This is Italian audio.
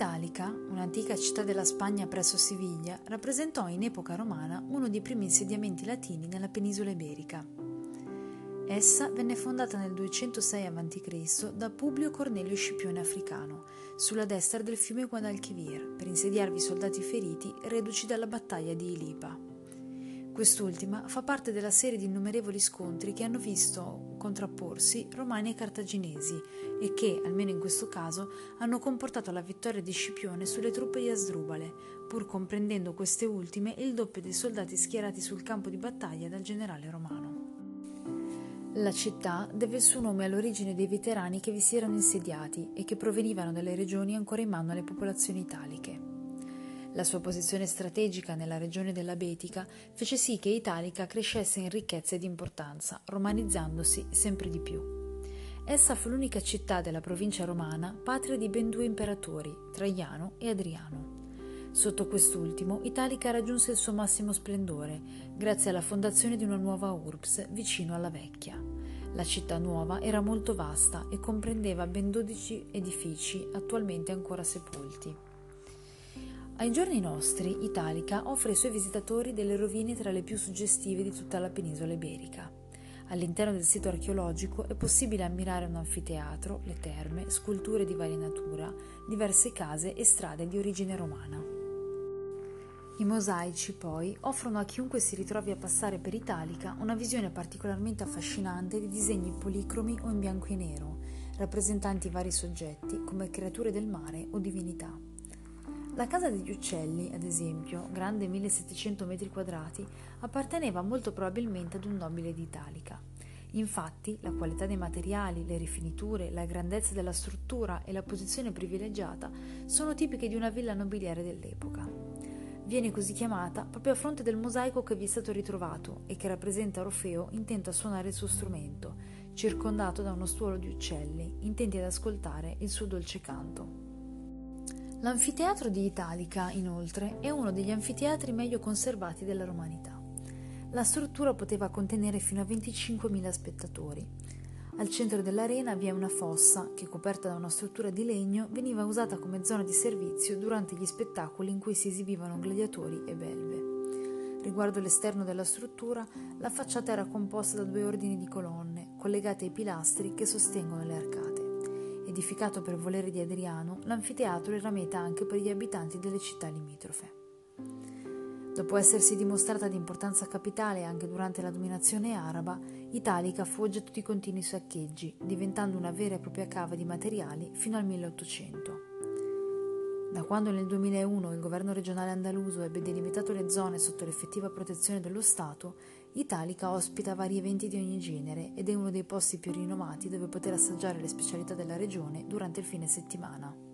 Italica, un'antica città della Spagna presso Siviglia, rappresentò in epoca romana uno dei primi insediamenti latini nella penisola iberica. Essa venne fondata nel 206 a.C. da Publio Cornelio Scipione Africano, sulla destra del fiume Guadalquivir, per insediarvi soldati feriti reduci dalla battaglia di Ilipa. Quest'ultima fa parte della serie di innumerevoli scontri che hanno visto contrapporsi romani e cartaginesi e che, almeno in questo caso, hanno comportato la vittoria di Scipione sulle truppe di Asdrubale, pur comprendendo queste ultime il doppio dei soldati schierati sul campo di battaglia dal generale romano. La città deve il suo nome all'origine dei veterani che vi si erano insediati e che provenivano dalle regioni ancora in mano alle popolazioni italiche. La sua posizione strategica nella regione della Betica fece sì che Italica crescesse in ricchezza ed importanza, romanizzandosi sempre di più. Essa fu l'unica città della provincia romana patria di ben due imperatori, Traiano e Adriano. Sotto quest'ultimo, Italica raggiunse il suo massimo splendore, grazie alla fondazione di una nuova urbs vicino alla vecchia. La città nuova era molto vasta e comprendeva ben 12 edifici attualmente ancora sepolti. Ai giorni nostri, Italica offre ai suoi visitatori delle rovine tra le più suggestive di tutta la penisola iberica. All'interno del sito archeologico è possibile ammirare un anfiteatro, le terme, sculture di varia natura, diverse case e strade di origine romana. I mosaici, poi, offrono a chiunque si ritrovi a passare per Italica una visione particolarmente affascinante di disegni policromi o in bianco e nero, rappresentanti vari soggetti come creature del mare o divinità. La casa degli uccelli, ad esempio, grande 1700 metri quadrati, apparteneva molto probabilmente ad un nobile d'Italica. Infatti, la qualità dei materiali, le rifiniture, la grandezza della struttura e la posizione privilegiata sono tipiche di una villa nobiliare dell'epoca. Viene così chiamata proprio a fronte del mosaico che vi è stato ritrovato e che rappresenta Orfeo intento a suonare il suo strumento, circondato da uno stuolo di uccelli, intenti ad ascoltare il suo dolce canto. L'anfiteatro di Italica, inoltre, è uno degli anfiteatri meglio conservati della romanità. La struttura poteva contenere fino a 25.000 spettatori. Al centro dell'arena vi è una fossa che, coperta da una struttura di legno, veniva usata come zona di servizio durante gli spettacoli in cui si esibivano gladiatori e belve. Riguardo l'esterno della struttura, la facciata era composta da due ordini di colonne, collegate ai pilastri che sostengono le arcate. Edificato per volere di Adriano, l'anfiteatro era meta anche per gli abitanti delle città limitrofe. Dopo essersi dimostrata di importanza capitale anche durante la dominazione araba, Italica fu oggetto di continui saccheggi, diventando una vera e propria cava di materiali fino al 1800. Da quando nel 2001 il governo regionale andaluso ebbe delimitato le zone sotto l'effettiva protezione dello Stato, Italica ospita vari eventi di ogni genere ed è uno dei posti più rinomati dove poter assaggiare le specialità della regione durante il fine settimana.